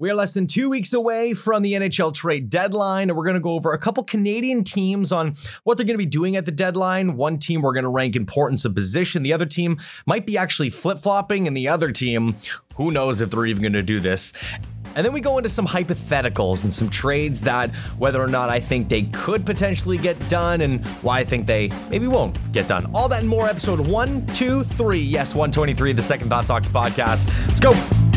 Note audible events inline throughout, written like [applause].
We are less than two weeks away from the NHL trade deadline, and we're going to go over a couple Canadian teams on what they're going to be doing at the deadline. One team we're going to rank importance of position. The other team might be actually flip flopping, and the other team, who knows if they're even going to do this. And then we go into some hypotheticals and some trades that whether or not I think they could potentially get done and why I think they maybe won't get done. All that and more, episode one, two, three. Yes, 123, the Second Thoughts Hockey Podcast. Let's go.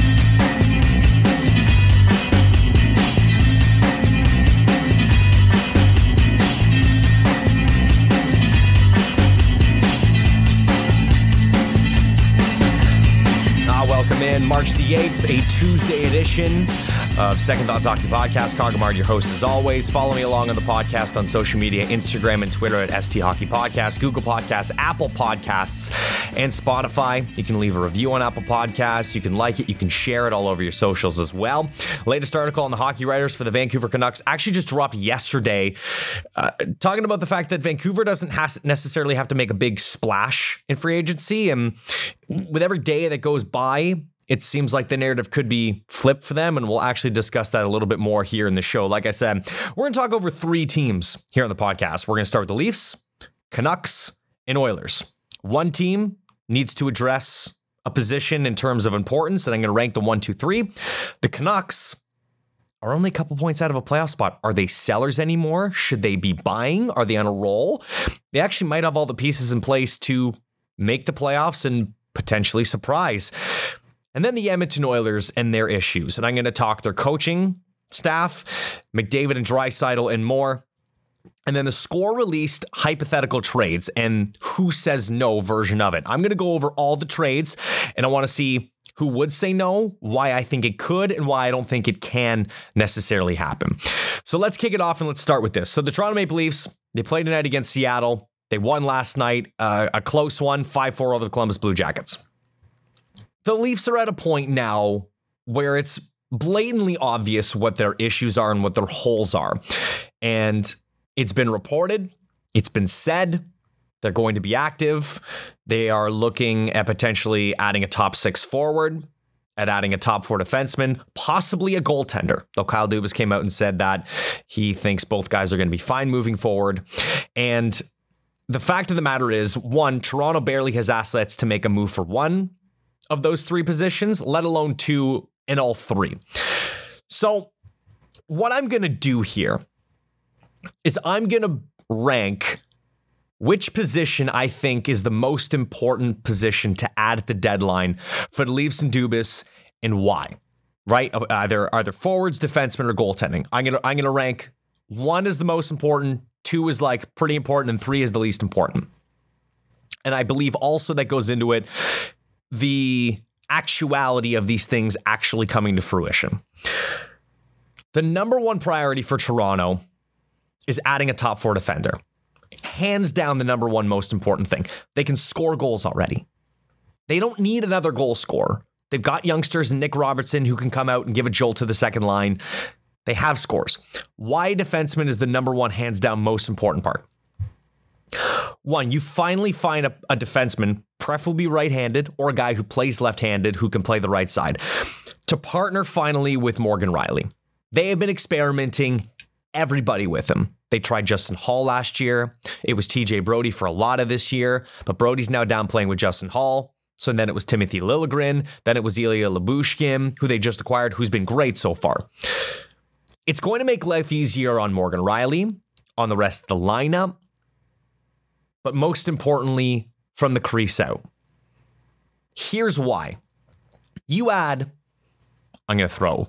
March the 8th, a Tuesday edition of Second Thoughts Hockey Podcast. Kagamard, your host as always. Follow me along on the podcast on social media, Instagram and Twitter at ST Hockey Podcast, Google Podcasts, Apple Podcasts, and Spotify. You can leave a review on Apple Podcasts. You can like it. You can share it all over your socials as well. Latest article on the hockey writers for the Vancouver Canucks actually just dropped yesterday, uh, talking about the fact that Vancouver doesn't necessarily have to make a big splash in free agency. And with every day that goes by, it seems like the narrative could be flipped for them, and we'll actually discuss that a little bit more here in the show. Like I said, we're going to talk over three teams here on the podcast. We're going to start with the Leafs, Canucks, and Oilers. One team needs to address a position in terms of importance, and I'm going to rank the one, two, three. The Canucks are only a couple points out of a playoff spot. Are they sellers anymore? Should they be buying? Are they on a roll? They actually might have all the pieces in place to make the playoffs and potentially surprise. And then the Edmonton Oilers and their issues. And I'm going to talk their coaching staff, McDavid and Draisaitl, and more. And then the score released hypothetical trades and who says no version of it. I'm going to go over all the trades and I want to see who would say no, why I think it could, and why I don't think it can necessarily happen. So let's kick it off and let's start with this. So the Toronto Maple Leafs, they played tonight against Seattle. They won last night, uh, a close one, 5 4 over the Columbus Blue Jackets the Leafs are at a point now where it's blatantly obvious what their issues are and what their holes are. And it's been reported, it's been said, they're going to be active. They are looking at potentially adding a top six forward, at adding a top four defenseman, possibly a goaltender. Though Kyle Dubas came out and said that he thinks both guys are going to be fine moving forward. And the fact of the matter is, one, Toronto barely has assets to make a move for one of those three positions, let alone two in all three. So, what I'm going to do here is I'm going to rank which position I think is the most important position to add at the deadline for the Leafs and Dubas and why. Right? Either either forwards, defensemen, or goaltending. I'm gonna I'm gonna rank one is the most important, two is like pretty important, and three is the least important. And I believe also that goes into it the actuality of these things actually coming to fruition. The number one priority for Toronto is adding a top four defender. Hands down, the number one most important thing. They can score goals already. They don't need another goal scorer. They've got youngsters and Nick Robertson who can come out and give a jolt to the second line. They have scores. Why defenseman is the number one, hands down, most important part. One, you finally find a, a defenseman, preferably right handed, or a guy who plays left handed who can play the right side, to partner finally with Morgan Rielly. They have been experimenting everybody with him. They tried Justin Holl last year. It was TJ Brodie for a lot of this year, but Brodie's now down playing with Justin Holl. So then it was Timothy Liljegren. Then it was Ilya Lyubushkin, who they just acquired, who's been great so far. It's going to make life easier on Morgan Rielly, on the rest of the lineup, but most importantly, from the crease out. Here's why. You add, I'm going to throw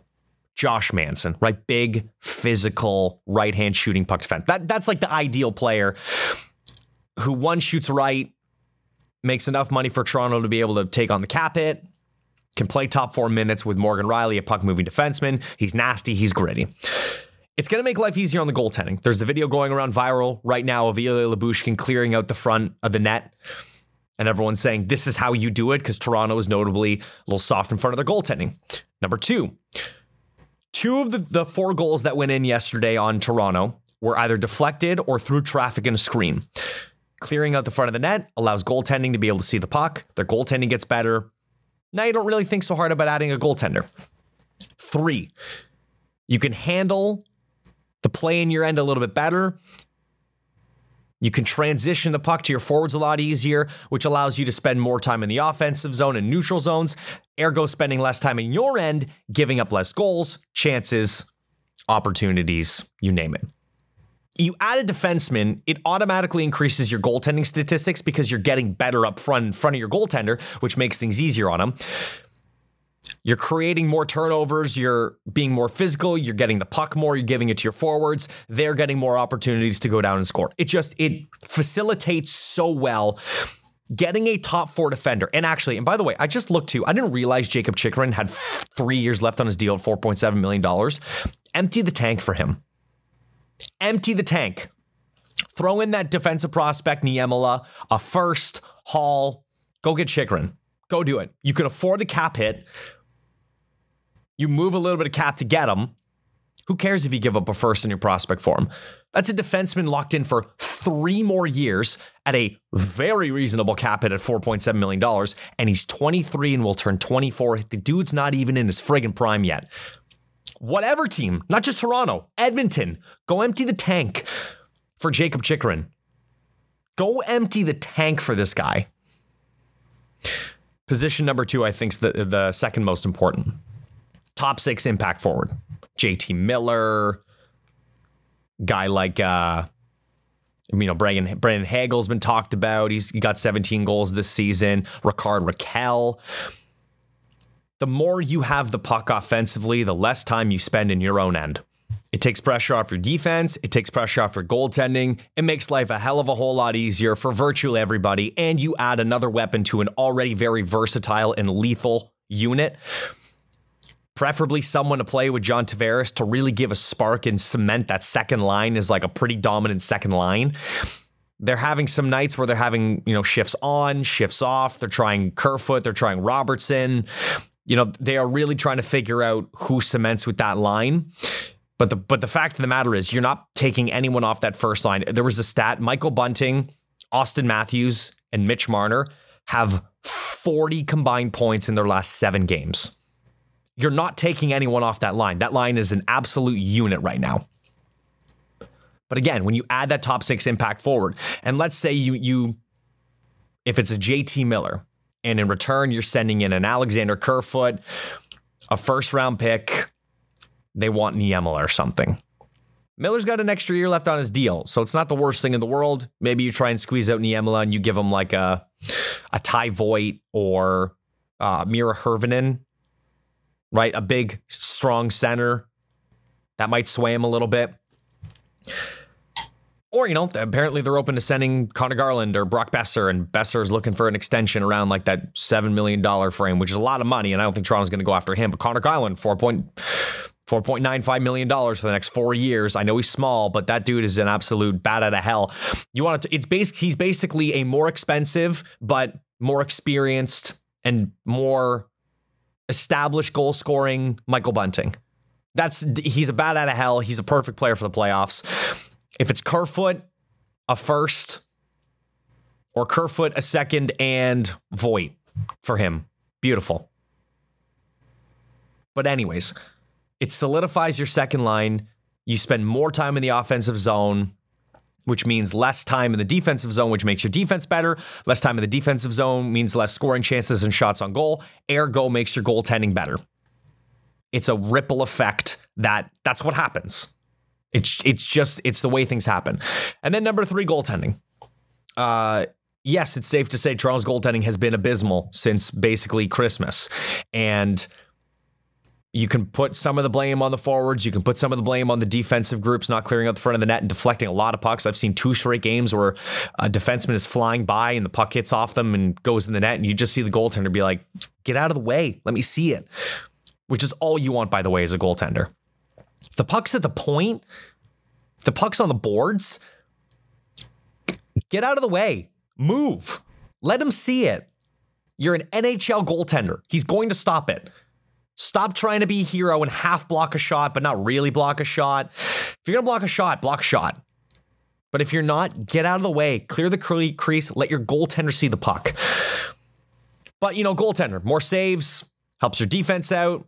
Josh Manson, right? Big, physical, right hand shooting puck defense. That, that's like the ideal player who one shoots right, makes enough money for Toronto to be able to take on the cap hit, can play top four minutes with Morgan Rielly, a puck moving defenseman. He's nasty, he's gritty. It's going to make life easier on the goaltending. There's the video going around viral right now of Ilya Lyubushkin clearing out the front of the net. And everyone's saying this is how you do it because Toronto is notably a little soft in front of their goaltending. Number two, two of the, the four goals that went in yesterday on Toronto were either deflected or through traffic and a screen. Clearing out the front of the net allows goaltending to be able to see the puck. Their goaltending gets better. Now you don't really think so hard about adding a goaltender. Three, you can handle the play in your end a little bit better. You can transition the puck to your forwards a lot easier, which allows you to spend more time in the offensive zone and neutral zones, ergo, spending less time in your end, giving up less goals, chances, opportunities, you name it. You add a defenseman, it automatically increases your goaltending statistics because you're getting better up front in front of your goaltender, which makes things easier on him. You're creating more turnovers. You're being more physical. You're getting the puck more. You're giving it to your forwards. They're getting more opportunities to go down and score. It just it facilitates so well. Getting a top four defender, and actually, and by the way, I just looked too. I didn't realize Jacob Chychrun had three years left on his deal at four point seven million dollars. Empty the tank for him. Empty the tank. Throw in that defensive prospect Niemela, a first, Holl. Go get Chychrun. Go do it. You can afford the cap hit. You move a little bit of cap to get him. Who cares if you give up a first in your prospect form? That's a defenseman locked in for three more years at a very reasonable cap hit at $4.7 million. And he's 23 and will turn 24. The dude's not even in his friggin' prime yet. Whatever team, not just Toronto, Edmonton, go empty the tank for Jacob Chychrun. Go empty the tank for this guy. Position number two, I think, is the, the second most important top six impact forward. JT Miller, guy like uh you know, Brandon, Brandon Hagel's been talked about. He's he got 17 goals this season. Rickard Rakell. The more you have the puck offensively, the less time you spend in your own end. It takes pressure off your defense. It takes pressure off your goaltending. It makes life a hell of a whole lot easier for virtually everybody. And you add another weapon to an already very versatile and lethal unit preferably someone to play with John Tavares to really give a spark and cement that second line is like a pretty dominant second line. They're having some nights where they're having, you know, shifts on, shifts off. They're trying Kerfoot, they're trying Robertson. You know, they are really trying to figure out who cements with that line. But the but the fact of the matter is you're not taking anyone off that first line. There was a stat, Michael Bunting, Auston Matthews, and Mitch Marner have 40 combined points in their last 7 games you're not taking anyone off that line. That line is an absolute unit right now. But again, when you add that top six impact forward, and let's say you you if it's a JT Miller, and in return you're sending in an Alexander Kerfoot, a first round pick, they want Niemela or something. Miller's got an extra year left on his deal, so it's not the worst thing in the world. Maybe you try and squeeze out Niemela and you give him like a a Ty Voit or uh, Mira Hervinen right? A big, strong center that might sway him a little bit. Or, you know, apparently they're open to sending Conor Garland or Brock Boeser, and Boeser is looking for an extension around like that $7 million frame, which is a lot of money, and I don't think Toronto's going to go after him. But Conor Garland, 4 $4.95 million for the next four years. I know he's small, but that dude is an absolute bat out of hell. You want to, it's basic, he's basically a more expensive, but more experienced and more established goal scoring Michael Bunting. That's he's a bat out of hell. He's a perfect player for the playoffs. If it's Kerfoot, a first, or Kerfoot a second and Voit for him, beautiful. But anyways, it solidifies your second line. You spend more time in the offensive zone which means less time in the defensive zone, which makes your defense better. Less time in the defensive zone means less scoring chances and shots on goal. Ergo makes your goaltending better. It's a ripple effect that that's what happens. It's it's just it's the way things happen. And then number three, goaltending. Uh, yes, it's safe to say Toronto's goaltending has been abysmal since basically Christmas, and you can put some of the blame on the forwards. You can put some of the blame on the defensive groups not clearing out the front of the net and deflecting a lot of pucks. I've seen two straight games where a defenseman is flying by and the puck hits off them and goes in the net, and you just see the goaltender be like, "Get out of the way, let me see it." Which is all you want, by the way, as a goaltender. The puck's at the point. The puck's on the boards. Get out of the way. Move. Let him see it. You're an NHL goaltender. He's going to stop it. Stop trying to be a hero and half block a shot, but not really block a shot. If you're to block a shot, block a shot. But if you're not, get out of the way, clear the crease, let your goaltender see the puck. But, you know, goaltender, more saves, helps your defense out,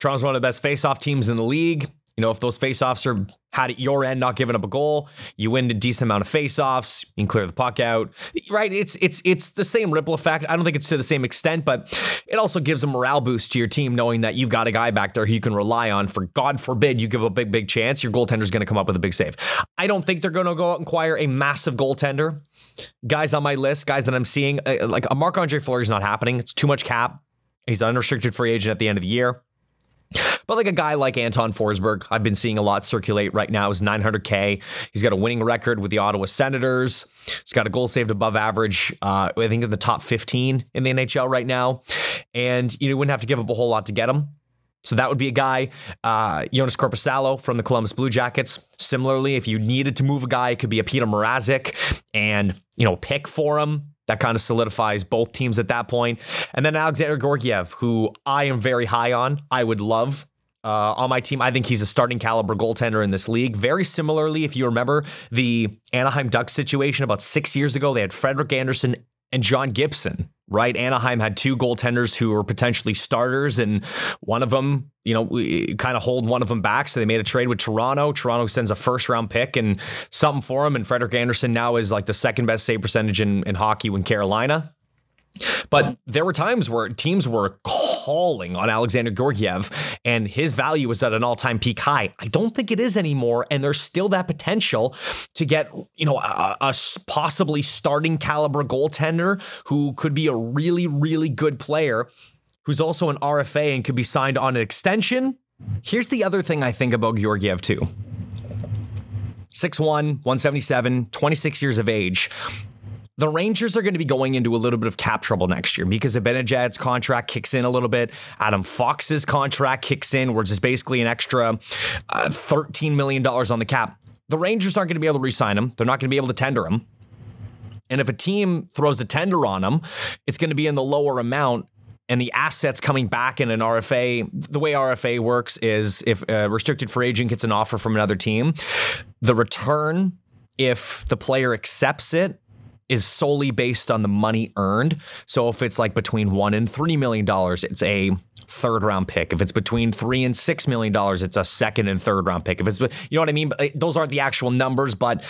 Toronto's one of the best face-off teams in the league. You know, if those faceoffs are had at your end, not giving up a goal, you win a decent amount of faceoffs. You can clear the puck out, right? It's it's it's the same ripple effect. I don't think it's to the same extent, but it also gives a morale boost to your team knowing that you've got a guy back there who you can rely on. For God forbid you give a big big chance, your goaltender's going to come up with a big save. I don't think they're going to go out and acquire a massive goaltender. Guys on my list, guys that I'm seeing, uh, like a Marc Andre Fleury is not happening. It's too much cap. He's an unrestricted free agent at the end of the year. But like a guy like Anton Forsberg, I've been seeing a lot circulate right now is 900K. He's got a winning record with the Ottawa Senators. He's got a goal saved above average, uh, I think in the top 15 in the NHL right now. And you wouldn't have to give up a whole lot to get him. So that would be a guy, uh, Joonas Korpisalo from the Columbus Blue Jackets. Similarly, if you needed to move a guy, it could be a Petr Mrazek and, you know, pick for him that kind of solidifies both teams at that point. And then Alexander Georgiev, who I am very high on. I would love uh, on my team. I think he's a starting caliber goaltender in this league. Very similarly, if you remember the Anaheim Ducks situation about six years ago, they had Frederik Andersen and John Gibson, right? Anaheim had two goaltenders who were potentially starters, and one of them, you know, kind of hold one of them back. So they made a trade with Toronto. Toronto sends a first round pick and something for him. And Frederik Andersen now is like the second best save percentage in, in hockey when Carolina. But there were times where teams were calling on Alexander Georgiev, and his value was at an all-time peak high. I don't think it is anymore, and there's still that potential to get, you know, a, a possibly starting caliber goaltender who could be a really, really good player, who's also an RFA and could be signed on an extension. Here's the other thing I think about Georgiev too. 6'1, 177, 26 years of age the Rangers are going to be going into a little bit of cap trouble next year because Zibanejad's contract kicks in a little bit. Adam Fox's contract kicks in, which is basically an extra uh, $13 million on the cap. The Rangers aren't going to be able to re-sign him. They're not going to be able to tender him. And if a team throws a tender on him, it's going to be in the lower amount. And the assets coming back in an RFA, the way RFA works is if a restricted free agent gets an offer from another team, the return, if the player accepts it, is solely based on the money earned. So if it's like between one and three million dollars, it's a third round pick. If it's between three and six million dollars, it's a second and third round pick. If it's you know what I mean, eh, those aren't the actual numbers, but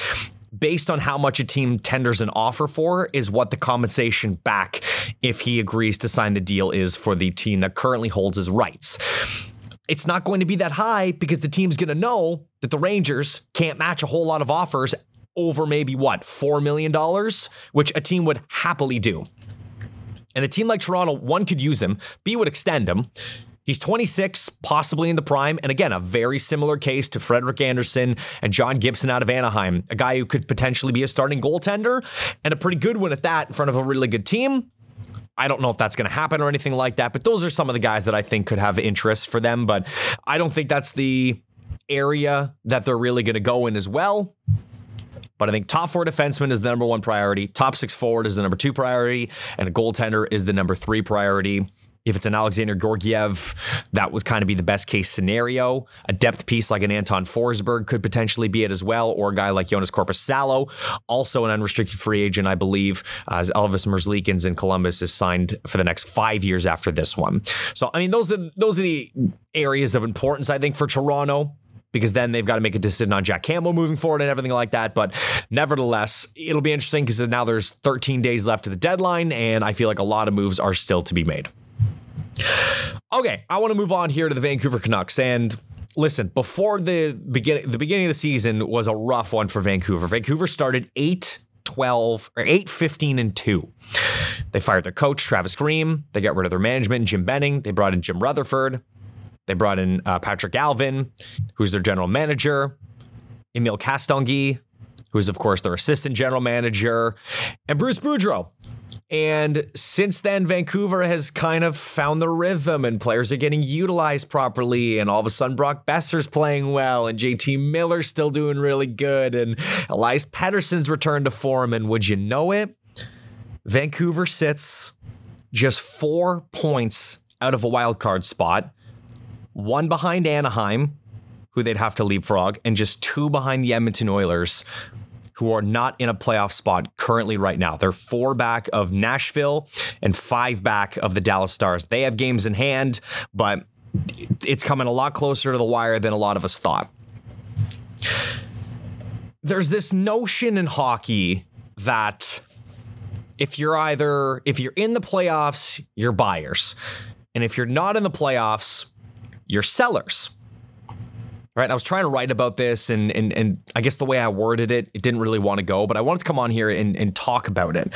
based on how much a team tenders an offer for is what the compensation back if he agrees to sign the deal is for the team that currently holds his rights. It's not going to be that high because the team's going to know that the Rangers can't match a whole lot of offers over maybe what, $4 million, which a team would happily do. And a team like Toronto, one could use him, B would extend him. He's 26, possibly in the prime. And again, a very similar case to Frederik Andersen and John Gibson out of Anaheim, a guy who could potentially be a starting goaltender and a pretty good one at that in front of a really good team. I don't know if that's going to happen or anything like that, but those are some of the guys that I think could have interest for them. But I don't think that's the area that they're really going to go in as well. But I think top four defenseman is the number one priority. Top six forward is the number two priority. And a goaltender is the number three priority. If it's an Alexander Georgiev, that would kind of be the best case scenario. A depth piece like an Anton Forsberg could potentially be it as well, or a guy like Joonas Korpisalo, also an unrestricted free agent, I believe, as Elvis Merzlikins in Columbus is signed for the next five years after this one. So, I mean, those are those are the areas of importance I think for Toronto because then they've got to make a decision on Jack Campbell moving forward and everything like that. But nevertheless, it'll be interesting because now there's 13 days left to the deadline, and I feel like a lot of moves are still to be made. Okay, I want to move on here to the Vancouver Canucks and listen, before the beginning the beginning of the season was a rough one for Vancouver. Vancouver started 8 12 or 8 15 and 2. They fired their coach Travis Green, they got rid of their management Jim Benning, they brought in Jim Rutherford. They brought in uh, Patrik Allvin, who's their general manager, Emil Castonguay, who's, of course, their assistant general manager, and Bruce Boudreau. And since then, Vancouver has kind of found the rhythm and players are getting utilized properly. And all of a sudden, Brock Boeser's playing well and JT Miller's still doing really good. And Elias Pettersson's returned to form. And would you know it? Vancouver sits just four points out of a wild card spot one behind Anaheim, who they'd have to leapfrog, and just two behind the Edmonton Oilers, who are not in a playoff spot currently right now. They're four back of Nashville and five back of the Dallas Stars. They have games in hand, but it's coming a lot closer to the wire than a lot of us thought. There's this notion in hockey that if you're either if you're in the playoffs, you're buyers. And if you're not in the playoffs, you're sellers. Right. And I was trying to write about this and and and I guess the way I worded it, it didn't really want to go, but I wanted to come on here and, and talk about it.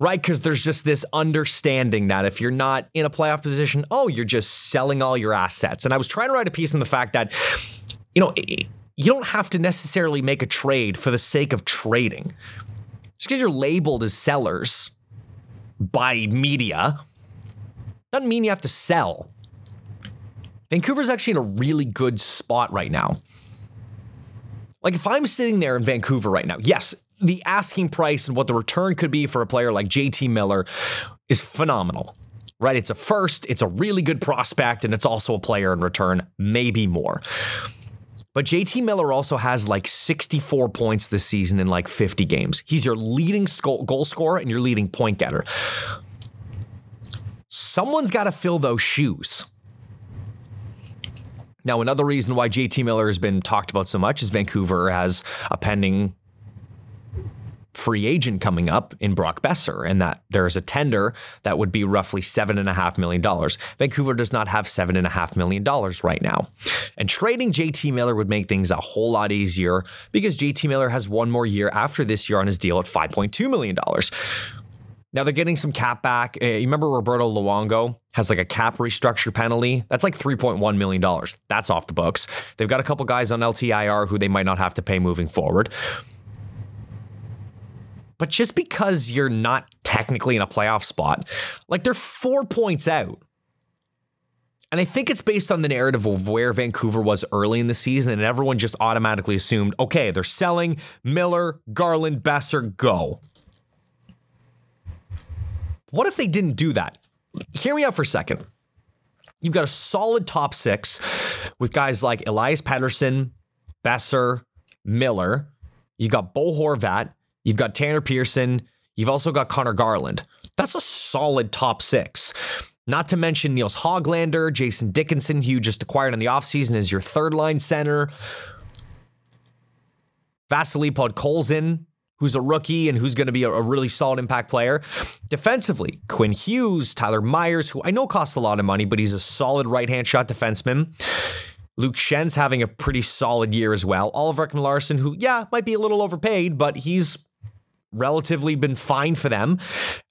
Right. Because there's just this understanding that if you're not in a playoff position, oh, you're just selling all your assets. And I was trying to write a piece on the fact that, you know, you don't have to necessarily make a trade for the sake of trading. Just because you're labeled as sellers by media doesn't mean you have to sell. Vancouver's actually in a really good spot right now. Like if I'm sitting there in Vancouver right now, yes, the asking price and what the return could be for a player like JT Miller is phenomenal. Right? It's a first, it's a really good prospect, and it's also a player in return, maybe more. But JT Miller also has like 64 points this season in like 50 games. He's your leading goal scorer and your leading point getter. Someone's got to fill those shoes. Now, another reason why JT Miller has been talked about so much is Vancouver has a pending free agent coming up in Brock Boeser, and that there's a tender that would be roughly $7.5 million. Vancouver does not have $7.5 million right now. And trading JT Miller would make things a whole lot easier because JT Miller has one more year after this year on his deal at $5.2 million. Now they're getting some cap back. Uh, you remember Roberto Luongo has like a cap restructure penalty? That's like $3.1 million. That's off the books. They've got a couple guys on LTIR who they might not have to pay moving forward. But just because you're not technically in a playoff spot, like they're four points out. And I think it's based on the narrative of where Vancouver was early in the season, and everyone just automatically assumed, okay, they're selling Miller, Garland, Boeser, go. What if they didn't do that? Hear me out for a second. You've got a solid top six with guys like Elias Pettersson, Boeser, Miller. You've got Bo Horvat. You've got Tanner Pearson. You've also got Conor Garland. That's a solid top six. Not to mention Nils Hoglander, Jason Dickinson, who you just acquired in the offseason as your third line center. Vasily Podkolzin, who's a rookie and who's going to be a, a, really solid impact player. Defensively, Quinn Hughes, Tyler Myers, who I know costs a lot of money, but he's a solid right hand shot defenseman. Luke Schenn's having a pretty solid year as well. Oliver Larsson, who, yeah, might be a little overpaid, but he's relatively been fine for them.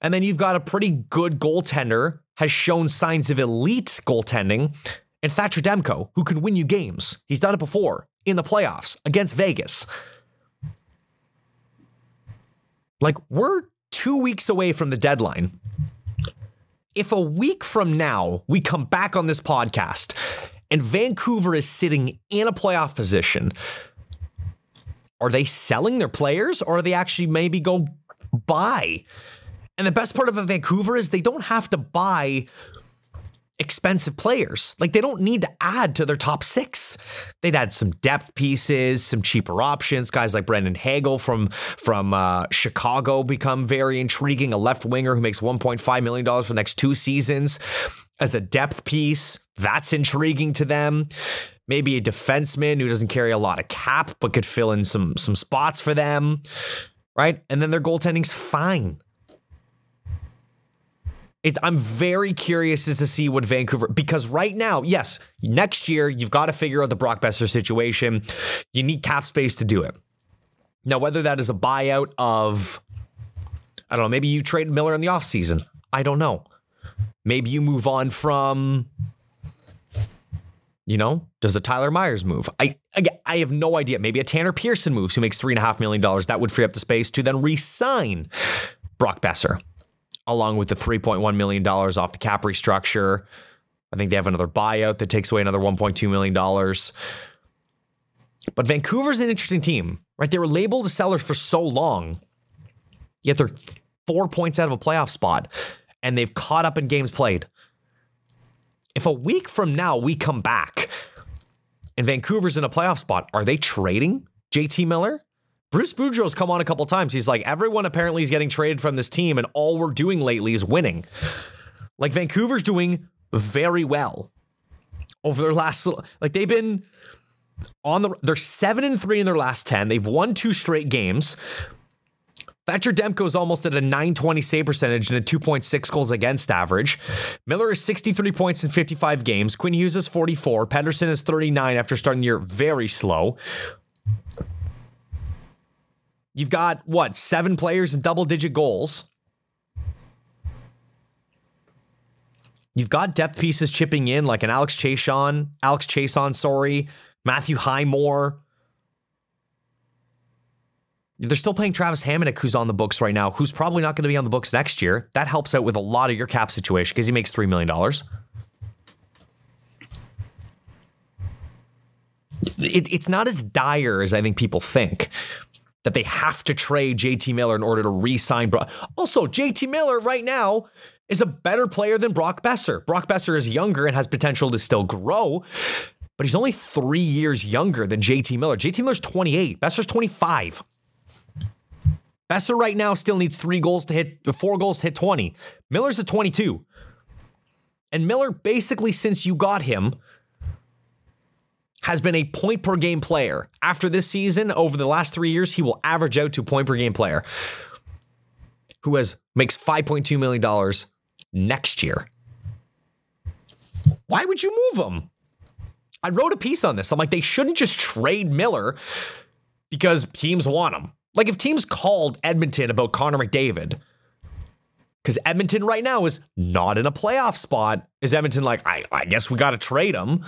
And then you've got a pretty good goaltender, has shown signs of elite goaltending, and Thatcher Demko, who can win you games. He's done it before in the playoffs against Vegas. Like, we're two weeks away from the deadline. If a week from now we come back on this podcast and Vancouver is sitting in a playoff position, are they selling their players or are they actually maybe go buy? And the best part of Vancouver is they don't have to buy expensive players. Like they don't need to add to their top six. They'd add some depth pieces, some cheaper options. Guys like Brandon Hagel from from uh, Chicago become very intriguing. A left winger who makes 1.5 million dollars for the next two seasons as a depth piece. That's intriguing to them. Maybe a defenseman who doesn't carry a lot of cap but could fill in some some spots for them. Right? And then their goaltending's fine. It's, I'm very curious as to see what Vancouver because right now, yes, next year you've got to figure out the Brock Boeser situation. You need cap space to do it. Now, whether that is a buyout of, I don't know, maybe you trade Miller in the offseason. I don't know. Maybe you move on from, you know, does a Tyler Myers move? I again, I have no idea. Maybe a Tanner Pearson moves who makes three and a half million dollars. That would free up the space to then re-sign Brock Boeser along with the $3.1 million off the cap restructure. I think they have another buyout that takes away another $1.2 million. But Vancouver's an interesting team, right? They were labeled as sellers for so long, yet they're four points out of a playoff spot, and they've caught up in games played. If a week from now we come back and Vancouver's in a playoff spot, are they trading JT Miller? Bruce Boudreau's come on a couple times. He's like, everyone apparently is getting traded from this team, and all we're doing lately is winning. Like Vancouver's doing very well. over their last like they've been on the they're 7 and 3 in their last 10. They've won two straight games. Thatcher Demko is almost at a 920 save percentage and a 2.6 goals against average. Miller is 63 points in 55 games. Quinn Hughes is 44. Pettersson is 39 after starting the year very slow. You've got what, seven players in double digit goals. You've got depth pieces chipping in like an Alex Chiasson, Alex Chiasson, sorry, Matthew Highmore. They're still playing Travis Hamonic, who's on the books right now, who's probably not going to be on the books next year. That helps out with a lot of your cap situation because he makes $3 million. It, it's not as dire as I think people think that they have to trade JT Miller in order to re sign Brock. Also, JT Miller right now is a better player than Brock Boeser. Brock Boeser is younger and has potential to still grow, but he's only three years younger than JT Miller. JT Miller's 28, Boeser's 25. Boeser right now still needs three goals to hit, four goals to hit 20. Miller's at 22. And Miller, basically, since you got him, has been a point per game player. After this season, over the last three years, he will average out to point per game player who has makes $5.2 million next year. Why would you move him? I wrote a piece on this. I'm like, they shouldn't just trade Miller because teams want him. Like if teams called Edmonton about Connor McDavid, because Edmonton right now is not in a playoff spot, is Edmonton like, I, I guess we got to trade him?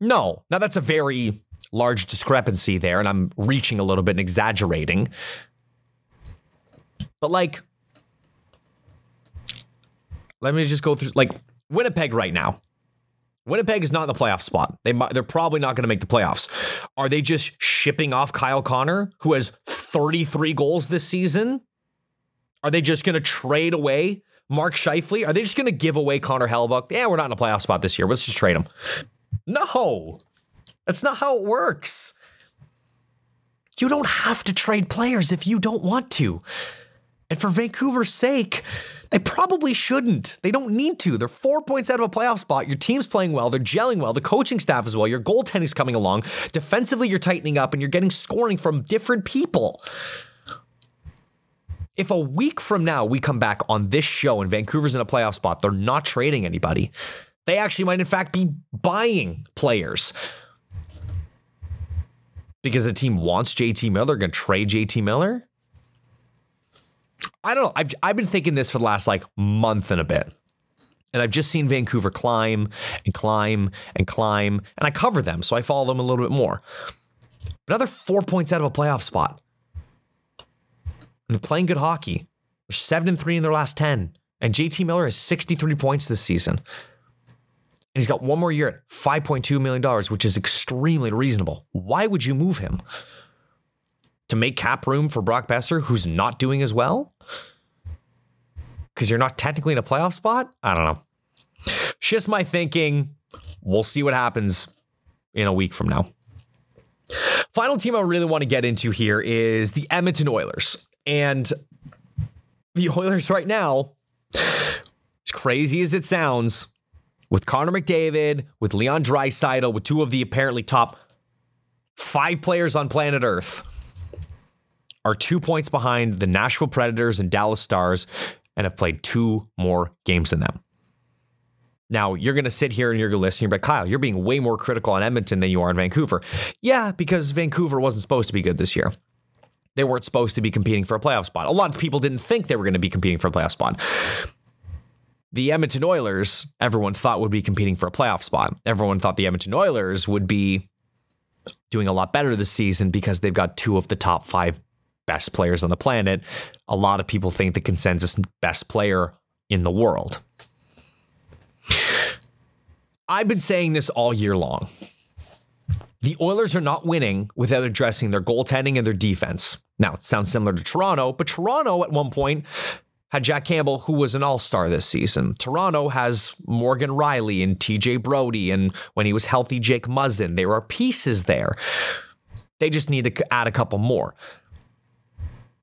No. Now that's a very large discrepancy there, and I'm reaching a little bit and exaggerating. But like, let me just go through like Winnipeg right now. Winnipeg is not in the playoff spot. They they're probably not going to make the playoffs. Are they just shipping off Kyle Connor, who has 33 goals this season? Are they just going to trade away Mark Scheifele? Are they just going to give away Connor Hellebuyck? Yeah, we're not in a playoff spot this year. Let's just trade him. No, that's not how it works. You don't have to trade players if you don't want to. And for Vancouver's sake, they probably shouldn't. They don't need to. They're four points out of a playoff spot. Your team's playing well. They're gelling well. The coaching staff is well. Your goaltending's coming along. Defensively, you're tightening up and you're getting scoring from different people. If a week from now we come back on this show and Vancouver's in a playoff spot, they're not trading anybody. They actually might, in fact, be buying players. Because the team wants JT Miller, they're going to trade JT Miller. I don't know. I've I've been thinking this for the last like month and a bit. And I've just seen Vancouver climb and climb and climb, and I cover them, so I follow them a little bit more. Another four points out of a playoff spot. And they're playing good hockey. They're seven and three in their last ten, and JT Miller has 63 points this season. And he's got one more year at $5.2 million, which is extremely reasonable. Why would you move him? to make cap room for Brock Boeser, who's not doing as well? Because you're not technically in a playoff spot? I don't know. Just my thinking. We'll see what happens in a week from now. Final team I really want to get into here is the Edmonton Oilers. And the Oilers right now, as crazy as it sounds, with Connor McDavid, with Leon Draisaitl, with two of the apparently top five players on planet Earth, are two points behind the Nashville Predators and Dallas Stars and have played two more games than them. Now, you're going to sit here and you're going to listen. You're like, Kyle, you're being way more critical on Edmonton than you are in Vancouver. Yeah, because Vancouver wasn't supposed to be good this year. They weren't supposed to be competing for a playoff spot. A lot of people didn't think they were going to be competing for a playoff spot. The Edmonton Oilers, everyone thought would be competing for a playoff spot. Everyone thought the Edmonton Oilers would be doing a lot better this season because they've got two of the top five best players on the planet. A lot of people think the consensus best player in the world. I've been saying this all year long. The Oilers are not winning without addressing their goaltending and their defense. Now, it sounds similar to Toronto, but Toronto at one point had Jack Campbell, who was an all star this season. Toronto has Morgan Rielly and TJ Brodie, and when he was healthy, Jake Muzzin. There are pieces there. They just need to add a couple more.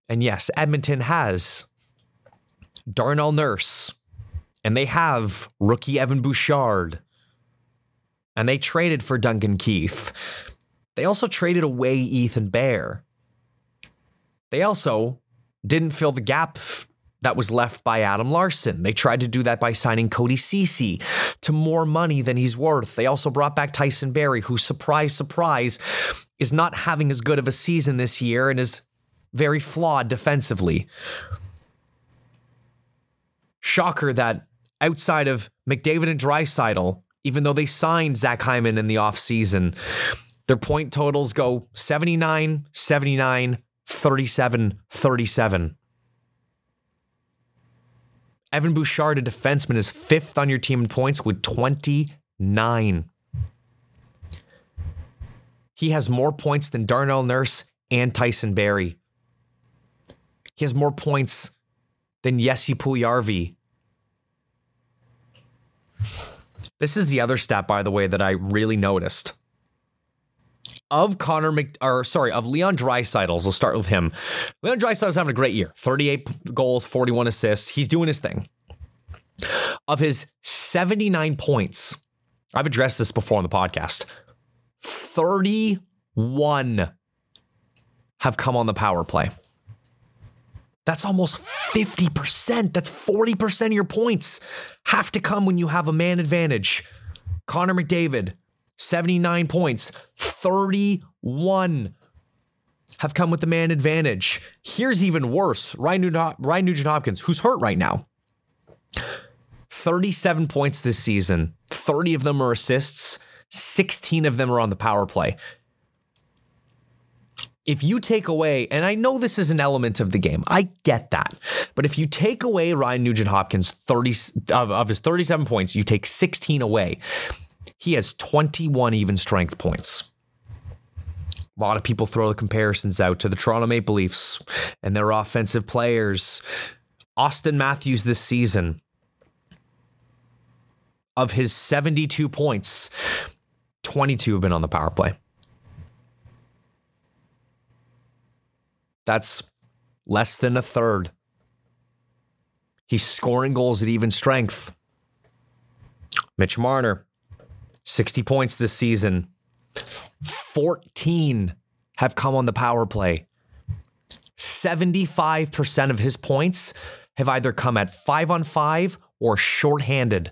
And yes, Edmonton has Darnell Nurse, and they have rookie Evan Bouchard. and they traded for Duncan Keith. They also traded away Ethan Bear. They also didn't fill the gap that was left by Adam Larsson. They tried to do that by signing Cody Ceci to more money than he's worth. They also brought back Tyson Barrie, who, surprise, surprise, is not having as good of a season this year and is very flawed defensively. Shocker that outside of McDavid and Draisaitl, even though they signed Zach Hyman in the offseason, their point totals go 79, 79, 37 37. Evan Bouchard, a defenseman, is fifth on your team in points with 29. He has more points than Darnell Nurse and Tyson Barrie. He has more points than Jesse Puljujarvi. This is the other stat, by the way, that I really noticed of Connor Mc, or sorry, of Leon Draisaitl's. We'll start with him. Leon Draisaitl's having a great year. 38 goals, 41 assists. He's doing his thing. Of his 79 points, I've addressed this before on the podcast. 31 have come on the power play. That's almost 50%. That's 40% of your points have to come when you have a man advantage. Connor McDavid, 79 points, 31 have come with the man advantage. Here's even worse Ryan Nugent, Ryan Nugent Hopkins, who's hurt right now. 37 points this season, 30 of them are assists, 16 of them are on the power play. If you take away, and I know this is an element of the game, I get that. But if you take away Ryan Nugent Hopkins 30 of, of his 37 points, you take 16 away. He has 21 even strength points. A lot of people throw the comparisons out to the Toronto Maple Leafs and their offensive players. Auston Matthews this season, of his 72 points, 22 have been on the power play. That's less than a third. He's scoring goals at even strength. Mitch Marner, 60 points this season. 14 have come on the power play. 75% of his points have either come at five on five or shorthanded.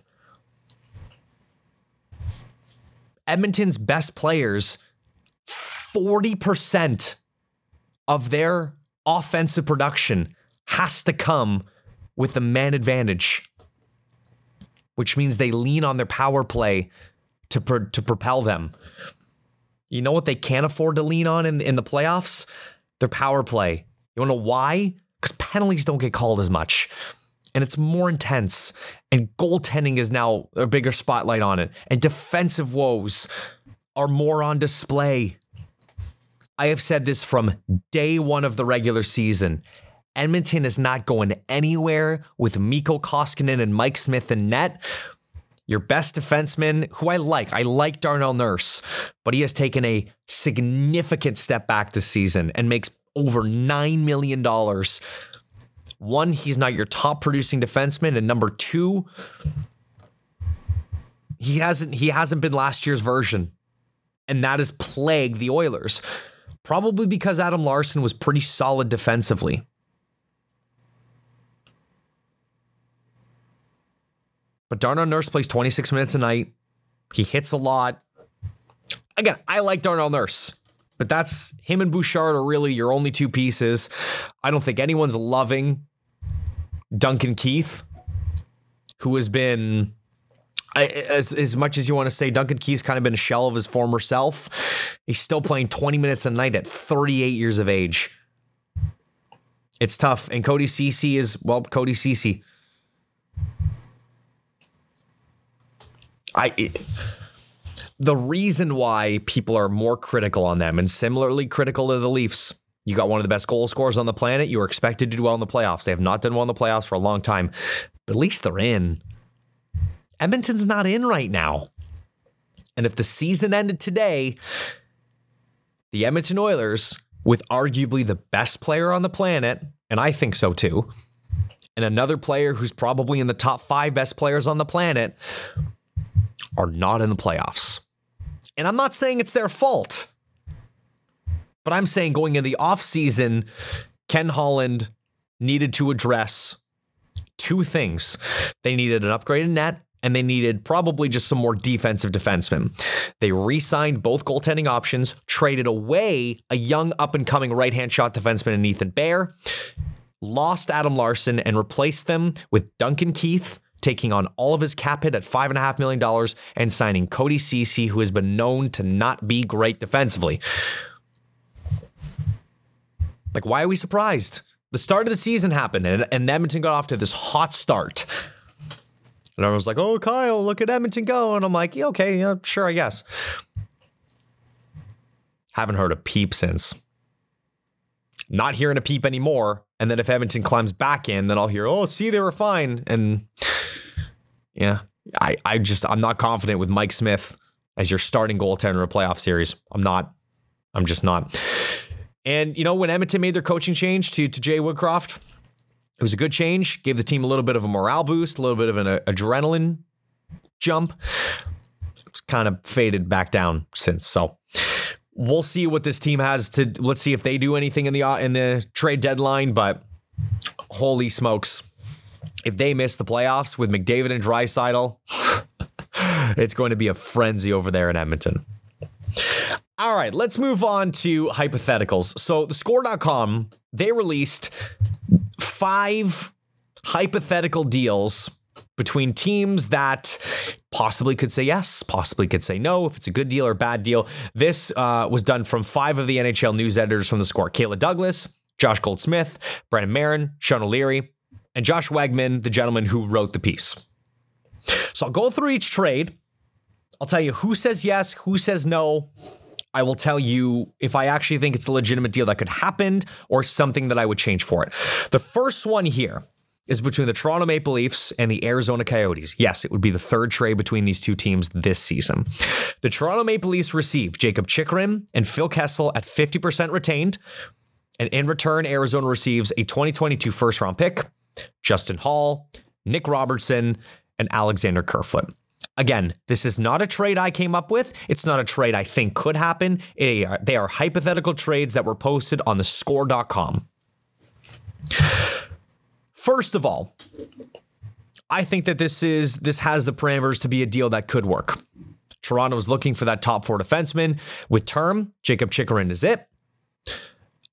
Edmonton's best players, 40% of their offensive production has to come with the man advantage, which means they lean on their power play to pro- to propel them. You know what they can't afford to lean on in in the playoffs? Their power play. You want to know why? Because penalties don't get called as much, and it's more intense. And goaltending is now a bigger spotlight on it, and defensive woes are more on display. I have said this from day one of the regular season. Edmonton is not going anywhere with Mikko Koskinen and Mike Smith in net your best defenseman, who I like. I like Darnell Nurse, but he has taken a significant step back this season and makes over $9 million. One, he's not your top producing defenseman. And number two, he hasn't he hasn't been last year's version. And that has plagued the Oilers. Probably because Adam Larsson was pretty solid defensively. But Darnell Nurse plays 26 minutes a night. He hits a lot. Again, I like Darnell Nurse, but that's him and Bouchard are really your only two pieces. I don't think anyone's loving Duncan Keith, who has been as as much as you want to say Duncan Keith's kind of been a shell of his former self. He's still playing 20 minutes a night at 38 years of age. It's tough. And Cody Ceci is well, Cody Ceci. I. It, the reason why people are more critical on them and similarly critical to the Leafs. You got one of the best goal scorers on the planet. You were expected to do well in the playoffs. They have not done well in the playoffs for a long time, but at least they're in. Edmonton's not in right now. And if the season ended today, the Edmonton Oilers, with arguably the best player on the planet, and I think so too, and another player who's probably in the top five best players on the planet, are not in the playoffs. And I'm not saying it's their fault, but I'm saying going into the offseason, Ken Holland needed to address two things. They needed an upgraded net and they needed probably just some more defensive defensemen. They re signed both goaltending options, traded away a young up and coming right hand shot defenseman in Ethan Bear, lost Adam Larsson, and replaced them with Duncan Keith. Taking on all of his cap hit at $5.5 million and signing Cody Ceci, who has been known to not be great defensively. Like, why are we surprised? The start of the season happened and, and Edmonton got off to this hot start. And everyone's like, oh, Kyle, look at Edmonton go. And I'm like, yeah, okay, yeah, sure, I guess. Haven't heard a peep since. Not hearing a peep anymore. And then if Edmonton climbs back in, then I'll hear, oh, see, they were fine. And yeah, I, I just, I'm not confident with Mike Smith as your starting goaltender in a playoff series. I'm not. I'm just not. And, you know, when Edmonton made their coaching change to, to Jay Woodcroft, it was a good change, gave the team a little bit of a morale boost, a little bit of an uh, adrenaline jump. It's kind of faded back down since. So we'll see what this team has to. Let's see if they do anything in the uh, in the trade deadline. But holy smokes, if they miss the playoffs with McDavid and Draisaitl, [laughs] it's going to be a frenzy over there in Edmonton. All right, let's move on to hypotheticals. So, the score.com, they released five hypothetical deals between teams that possibly could say yes, possibly could say no, if it's a good deal or bad deal. This uh, was done from five of the NHL news editors from the score Kayla Douglas, Josh Goldsmith, Brennan Marin, Sean O'Leary, and Josh Wegman, the gentleman who wrote the piece. So I'll go through each trade. I'll tell you who says yes, who says no, I will tell you if I actually think it's a legitimate deal that could happen or something that I would change for it. The first one here is between the Toronto Maple Leafs and the Arizona Coyotes. Yes, it would be the third trade between these two teams this season. The Toronto Maple Leafs receive Jacob Chychrun and Phil Kessel at 50% retained. And in return, Arizona receives a 2022 first round pick, Justin Holl, Nick Robertson, and Alexander Kerfoot. Again, this is not a trade I came up with. It's not a trade I think could happen. They are, they are hypothetical trades that were posted on the score.com. First of all, I think that this is this has the parameters to be a deal that could work. Toronto is looking for that top four defenseman with term. Jacob Chychrun is it.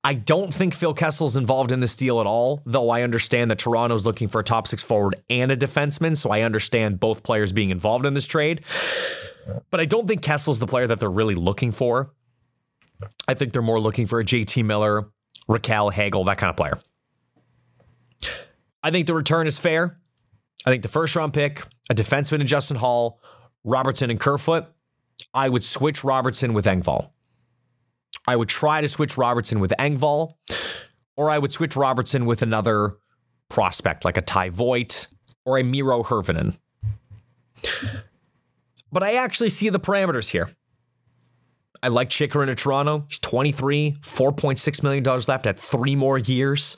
I don't think Phil Kessel's involved in this deal at all, though I understand that Toronto's looking for a top six forward and a defenseman, so I understand both players being involved in this trade. But I don't think Kessel's the player that they're really looking for. I think they're more looking for a JT Miller, Rakell Hagel, that kind of player. I think the return is fair. I think the first round pick, a defenseman in Justin Holl, Robertson and Kerfoot. I would switch Robertson with Engvall. I would try to switch Robertson with Engvall, or I would switch Robertson with another prospect like a Ty Voit or a Miro Hirvonen. But I actually see the parameters here. I like Chychrun in Toronto. He's 23, $4.6 million left at three more years.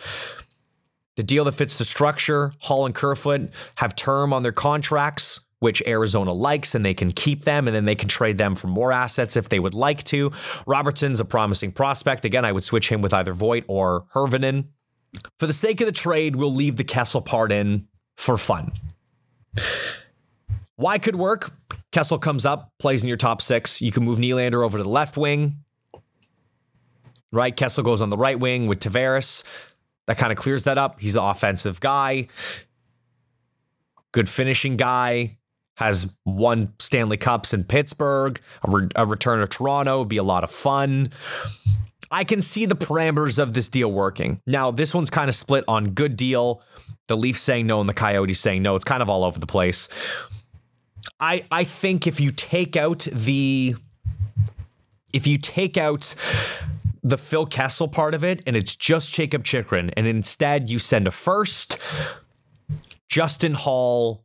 The deal that fits the structure, Holl and Kerfoot have term on their contracts which Arizona likes, and they can keep them, and then they can trade them for more assets if they would like to. Robertson's a promising prospect. Again, I would switch him with either Voit or Hirvonen. For the sake of the trade, we'll leave the Kessel part in for fun. Why could work? Kessel comes up, plays in your top six. You can move Nylander over to the left wing. Right? Kessel goes on the right wing with Tavares. That kind of clears that up. He's an offensive guy, good finishing guy has won Stanley Cups in Pittsburgh, a, re- a return to Toronto would be a lot of fun. I can see the parameters of this deal working. Now, this one's kind of split on good deal. The Leafs saying no and the Coyotes saying no. It's kind of all over the place. I I think if you take out the if you take out the Phil Kessel part of it and it's just Jacob Chychrun and instead you send a first, Justin Holl,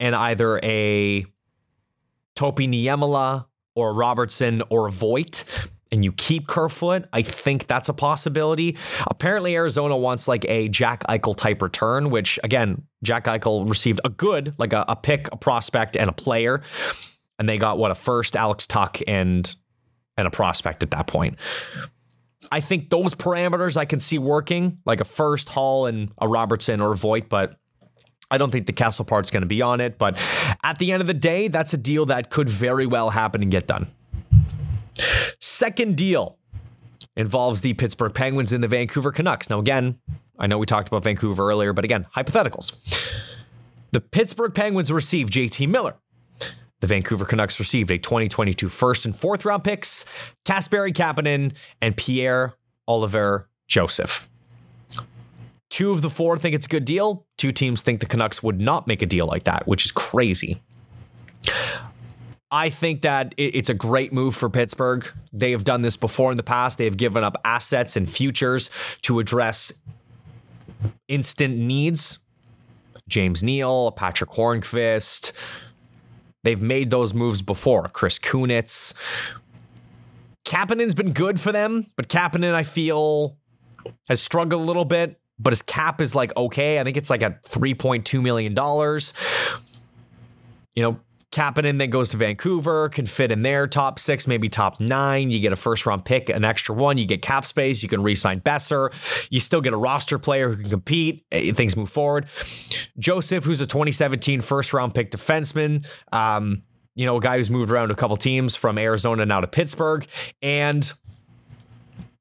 and either a Topi Niemela or Robertson or Voit and you keep Kerfoot, I think that's a possibility. Apparently, Arizona wants like a Jack Eichel type return, which again, Jack Eichel received a good, like a, a pick, a prospect, and a player. and they got what a first, Alex Tuch, and and a prospect at that point. I think those parameters I can see working, like a first Holl and a Robertson or a Voit, but I don't think the Kessel part's going to be on it. But at the end of the day, that's a deal that could very well happen and get done. Second deal involves the Pittsburgh Penguins and the Vancouver Canucks. Now, again, I know we talked about Vancouver earlier, but again, hypotheticals. The Pittsburgh Penguins received JT Miller. The Vancouver Canucks received a 2022 first and fourth round picks, Kasperi Kapanen and Pierre Olivier Joseph. Two of the four think it's a good deal. Two teams think the Canucks would not make a deal like that, which is crazy. I think that it's a great move for Pittsburgh. They have done this before in the past. They have given up assets and futures to address instant needs. James Neal, Patrick Hornqvist. They've made those moves before. Chris Kunitz. Kapanen's been good for them, but Kapanen, I feel, has struggled a little bit, but his cap is like okay. I think it's like a $3.2 million. You know, Kapanen then goes to Vancouver, can fit in there, top six, maybe top nine. You get a first round pick, an extra one. You get cap space. You can re sign Boeser. You still get a roster player who can compete. Eh, things move forward. Joseph, who's a 2017 first round pick defenseman. Um, you know, a guy who's moved around a couple teams from Arizona now to Pittsburgh. And,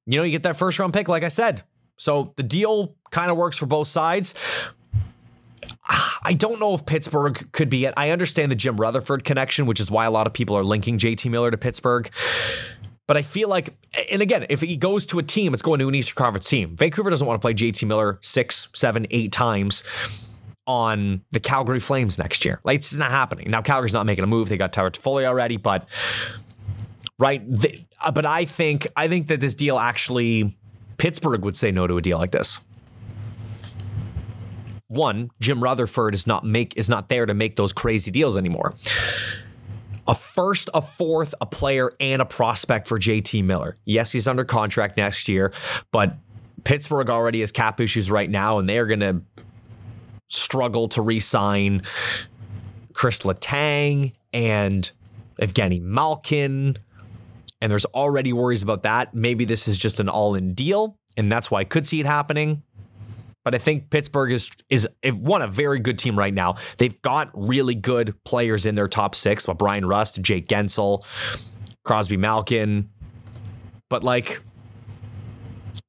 you know, you get that first round pick, like I said. So the deal kind of works for both sides. I don't know if Pittsburgh could be it. I understand the Jim Rutherford connection, which is why a lot of people are linking JT Miller to Pittsburgh. But I feel like, and again, if he goes to a team, it's going to an Eastern Conference team. Vancouver doesn't want to play JT Miller six, seven, eight times on the Calgary Flames next year. Like it's not happening. Now Calgary's not making a move. They got Tyler Toffoli already, but right. Uh, but I think I think that this deal actually Pittsburgh would say no to a deal like this one, Jim Rutherford is not make is not there to make those crazy deals anymore. A first, a fourth, a player, and a prospect for JT Miller. Yes, he's under contract next year, but Pittsburgh already has cap issues right now, and they're gonna struggle to re-sign Chris Letang and Evgeny Malkin. And there's already worries about that. Maybe this is just an all-in deal, and that's why I could see it happening but I think Pittsburgh is is one a very good team right now. They've got really good players in their top six, but Bryan Rust, Jake Guentzel, Crosby Malkin. But like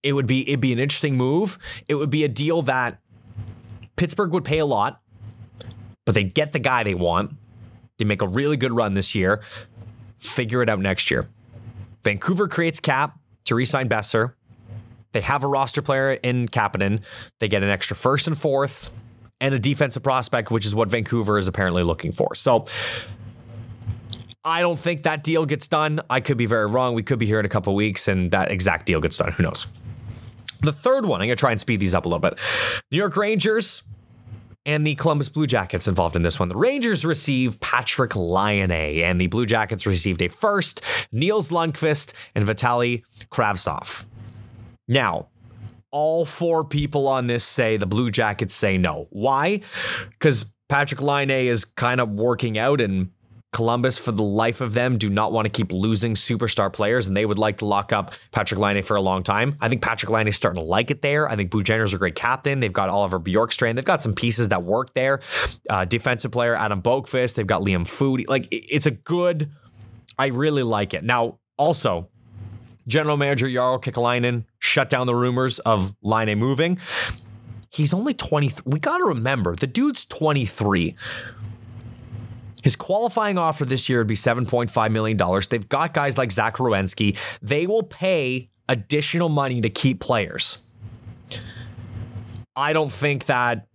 it would be it'd be an interesting move. It would be a deal that Pittsburgh would pay a lot, but they get the guy they want. They make a really good run this year. Figure it out next year. Vancouver creates cap to re-sign Boeser. They have a roster player in Kapanen. They get an extra first and fourth and a defensive prospect, which is what Vancouver is apparently looking for. So I don't think that deal gets done. I could be very wrong. We could be here in a couple weeks and that exact deal gets done. Who knows? The third one, I'm going to try and speed these up a little bit. New York Rangers and the Columbus Blue Jackets involved in this one. The Rangers receive Patrick Laine, and the Blue Jackets received a first, Nils Lundkvist, and Vitali Kravtsov. Now, all four people on this say the Blue Jackets say no. Why? Because Patrick Laine is kind of working out and Columbus, for the life of them, do not want to keep losing superstar players, and they would like to lock up Patrick Laine for a long time. I think Patrick Laine is starting to like it there. I think Boone Jenner's a great captain. They've got Oliver Bjorkstrand. They've got some pieces that work there. Uh, defensive player Adam Boqvist. They've got Liam Foudy. Like it's a good. I really like it. Now, also, General Manager Jarmo Kekalainen shut down the rumors of Laine moving. He's only 23. We got to remember, the dude's 23. His qualifying offer this year would be $7.5 million. They've got guys like Zach Werenski. They will pay additional money to keep players. I don't think that,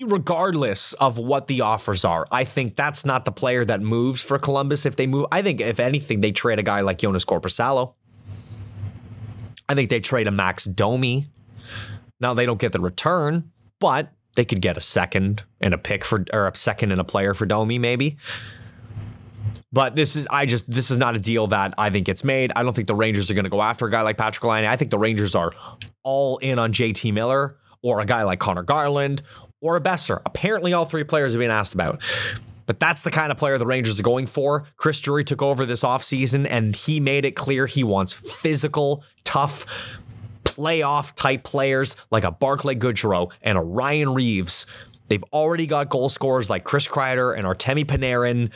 regardless of what the offers are, I think that's not the player that moves for Columbus if they move. I think, if anything, they trade a guy like Jonas Korpisalo. I think they trade a Max Domi. Now they don't get the return, but they could get a second and a pick for or a second and a player for Domi maybe. But this is I just this is not a deal that I think gets made. I don't think the Rangers are going to go after a guy like Patrick Laine. I think the Rangers are all in on JT Miller or a guy like Conor Garland or a Boeser. Apparently all three players are being asked about. But that's the kind of player the Rangers are going for. Chris Drury took over this offseason and he made it clear he wants physical, tough, playoff type players like a Barclay Goodrow and a Ryan Reaves. They've already got goal scorers like Chris Kreider and Artemi Panarin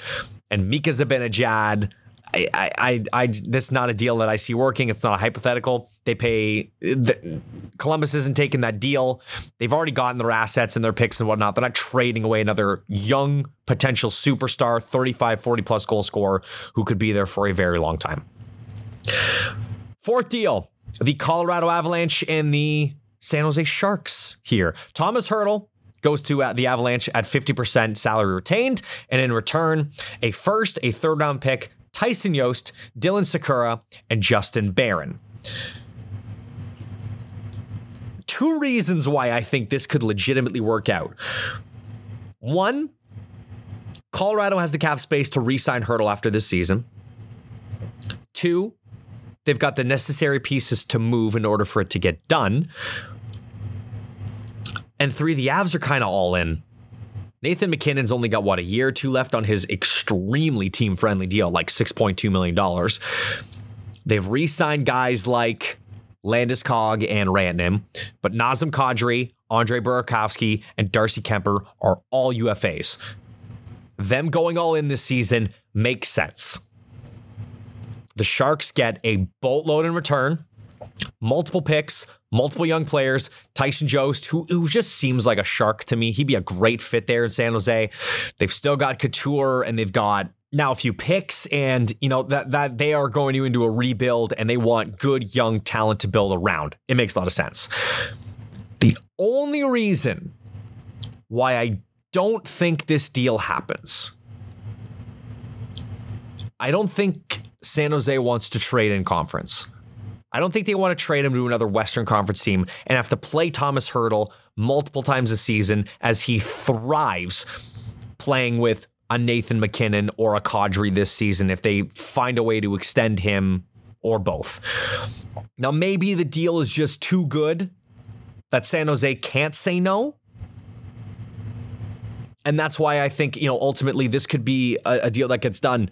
and Mika Zibanejad. I, I, I, I, this is not a deal that I see working. It's not a hypothetical. They pay. The, Columbus isn't taking that deal. They've already gotten their assets and their picks and whatnot. They're not trading away another young potential superstar, 35, 40 plus goal scorer who could be there for a very long time. Fourth deal the Colorado Avalanche and the San Jose Sharks here. Thomas Hertl goes to uh, the Avalanche at 50% salary retained, and in return, a first, a third round pick, Tyson Jost, Dylan Sakura, and Justin Barron. Two reasons why I think this could legitimately work out. One, Colorado has the cap space to re sign Hertl after this season. Two, they've got the necessary pieces to move in order for it to get done. And three, the Avs are kind of all in. Nathan MacKinnon's only got what a year or two left on his extremely team friendly deal, like $6.2 million. They've re signed guys like Landeskog and Rantanen, but Nazem Kadri, Andre Burakovsky, and Darcy Kuemper are all UFAs. Them going all in this season makes sense. The Sharks get a boatload in return, multiple picks, multiple young players. Tyson Jost, who, who just seems like a shark to me. He'd be a great fit there in San Jose. They've still got Couture and they've got now a few picks and you know that that they are going into a rebuild and they want good young talent to build around. It makes a lot of sense. The only reason why I don't think this deal happens. I don't think San Jose wants to trade in conference. I don't think they want to trade him to another Western Conference team and have to play Thomas Hertl multiple times a season as he thrives playing with a Nathan MacKinnon or a Kadri this season if they find a way to extend him or both. Now, maybe the deal is just too good that San Jose can't say no. And that's why I think, you know, ultimately this could be a, a deal that gets done.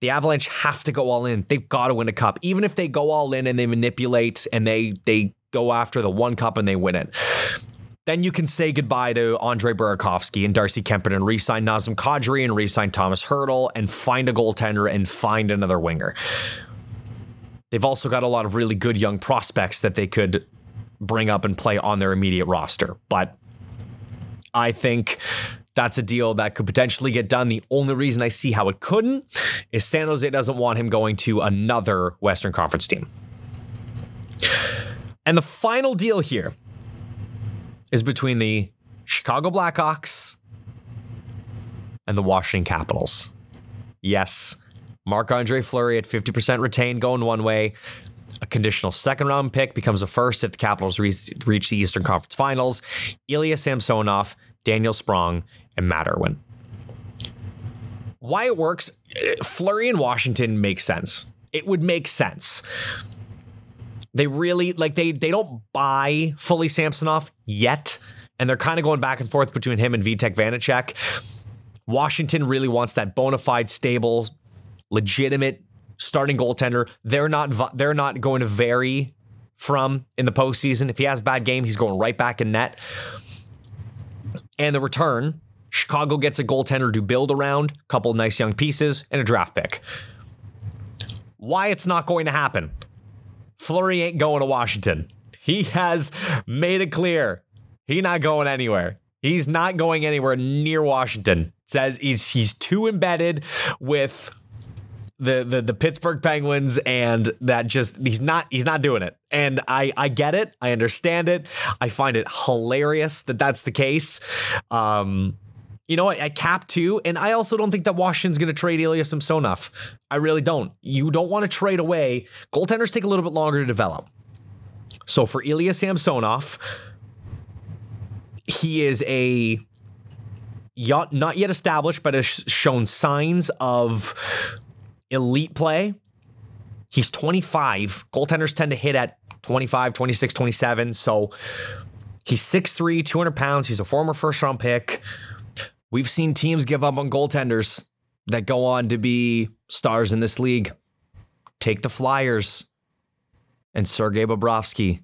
The Avalanche have to go all in. They've got to win a cup. Even if they go all in and they manipulate and they they go after the one cup and they win it. Then you can say goodbye to Andre Burakovsky and Darcy Kuemper and re-sign Nazem Kadri and re-sign Thomas Hertl and find a goaltender and find another winger. They've also got a lot of really good young prospects that they could bring up and play on their immediate roster. But I think that's a deal that could potentially get done. The only reason I see how it couldn't is San Jose doesn't want him going to another Western Conference team. And the final deal here is between the Chicago Blackhawks and the Washington Capitals. Yes, Marc Andre Fleury at 50% retained going one way. A conditional second round pick becomes a first if the Capitals reach, reach the Eastern Conference Finals. Ilya Samsonov, Daniel Sprong, and Matt Irwin. Why it works, Fleury in Washington makes sense. It would make sense. They really like they they don't buy fully Samsonov yet, and they're kind of going back and forth between him and Vitek Vanecek. Washington really wants that bona fide, stable, legitimate starting goaltender. They're not they're not going to vary from in the postseason. If he has a bad game, he's going right back in net. And the return, Chicago gets a goaltender to build around, a couple nice young pieces, and a draft pick. Why it's not going to happen? Fleury ain't going to Washington. He has made it clear he's not going anywhere. He's not going anywhere near Washington. Says he's he's too embedded with the, the the Pittsburgh Penguins and that just he's not he's not doing it. And I I get it. I understand it. I find it hilarious that that's the case. Um you know, I, I cap two, and I also don't think that Washington's going to trade Ilya Samsonov. I really don't. You don't want to trade away. Goaltenders take a little bit longer to develop. So for Ilya Samsonov, he is a not yet established, but has shown signs of elite play. He's 25. Goaltenders tend to hit at 25, 26, 27. So he's 6'3, 200 pounds. He's a former first round pick We've seen teams give up on goaltenders that go on to be stars in this league. Take the Flyers and Sergei Bobrovsky.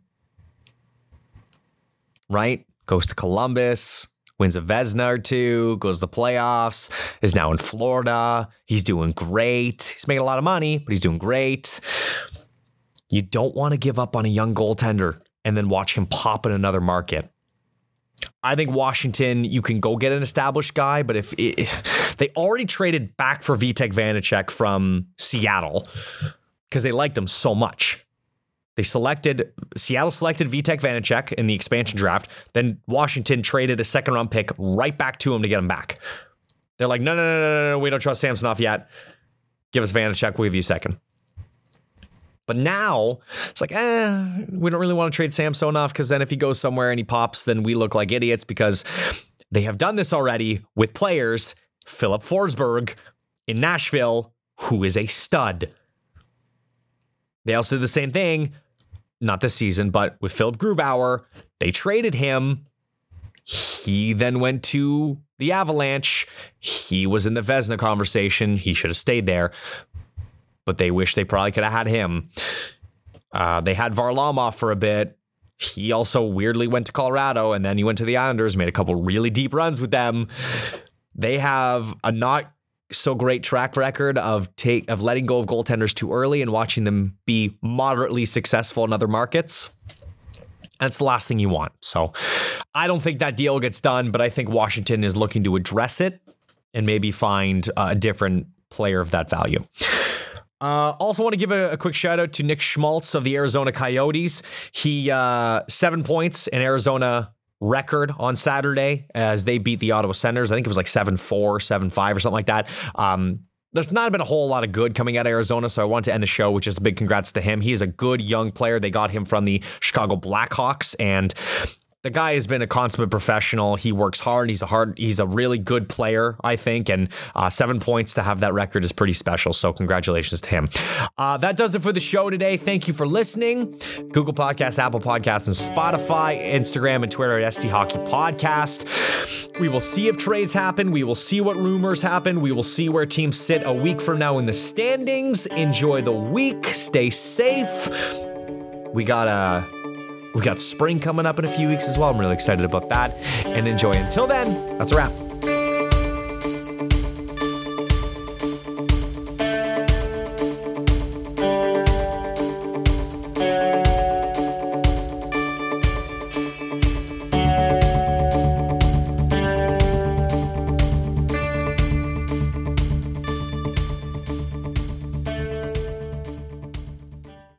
Right? Goes to Columbus, wins a Vezina or two, goes to playoffs, is now in Florida. He's doing great. He's making a lot of money, but he's doing great. You don't want to give up on a young goaltender and then watch him pop in another market. I think Washington, you can go get an established guy, but if, it, [laughs] they already traded back for Vitek Vanecek from Seattle because they liked him so much. They selected Seattle selected Vitek Vanecek in the expansion draft. Then Washington traded a second round pick right back to him to get him back. They're like, no, no, no, no, no, we don't trust Samsonov yet. Give us Vanecek, we'll give you a second. But now it's like, eh, we don't really want to trade Samsonov because then if he goes somewhere and he pops, then we look like idiots because they have done this already with players. Filip Forsberg in Nashville, who is a stud. They also did the same thing, not this season, but with Philipp Grubauer. They traded him. He then went to the Avalanche. He was in the Vezina conversation. He should have stayed there but they wish they probably could have had him. Uh, they had Varlamov for a bit. He also weirdly went to Colorado and then he went to the Islanders, made a couple really deep runs with them. They have a not so great track record of take of letting go of goaltenders too early and watching them be moderately successful in other markets. That's the last thing you want. So I don't think that deal gets done, but I think Washington is looking to address it and maybe find a different player of that value. Uh, also, want to give a, a, quick shout out to Nick Schmaltz of the Arizona Coyotes. He uh, seven points in Arizona record on Saturday as they beat the Ottawa Senators. I think it was like 7 4, 7 5 or something like that. Um, there's not been a whole lot of good coming out of Arizona, so I want to end the show with just a big congrats to him. He is a good young player. They got him from the Chicago Blackhawks, and the guy has been a consummate professional. He works hard. He's a hard. He's a really good player, I think. And uh, seven points to have that record is pretty special. So congratulations to him. Uh, that does it for the show today. Thank you for listening. Google Podcasts, Apple Podcasts, and Spotify, Instagram, and Twitter at ST Hockey Podcast. We will see if trades happen. We will see what rumors happen. We will see where teams sit a week from now in the standings. Enjoy the week. Stay safe. We got a we got spring coming up in a few weeks as well. I'm really excited about that and enjoy. Until then, that's a wrap.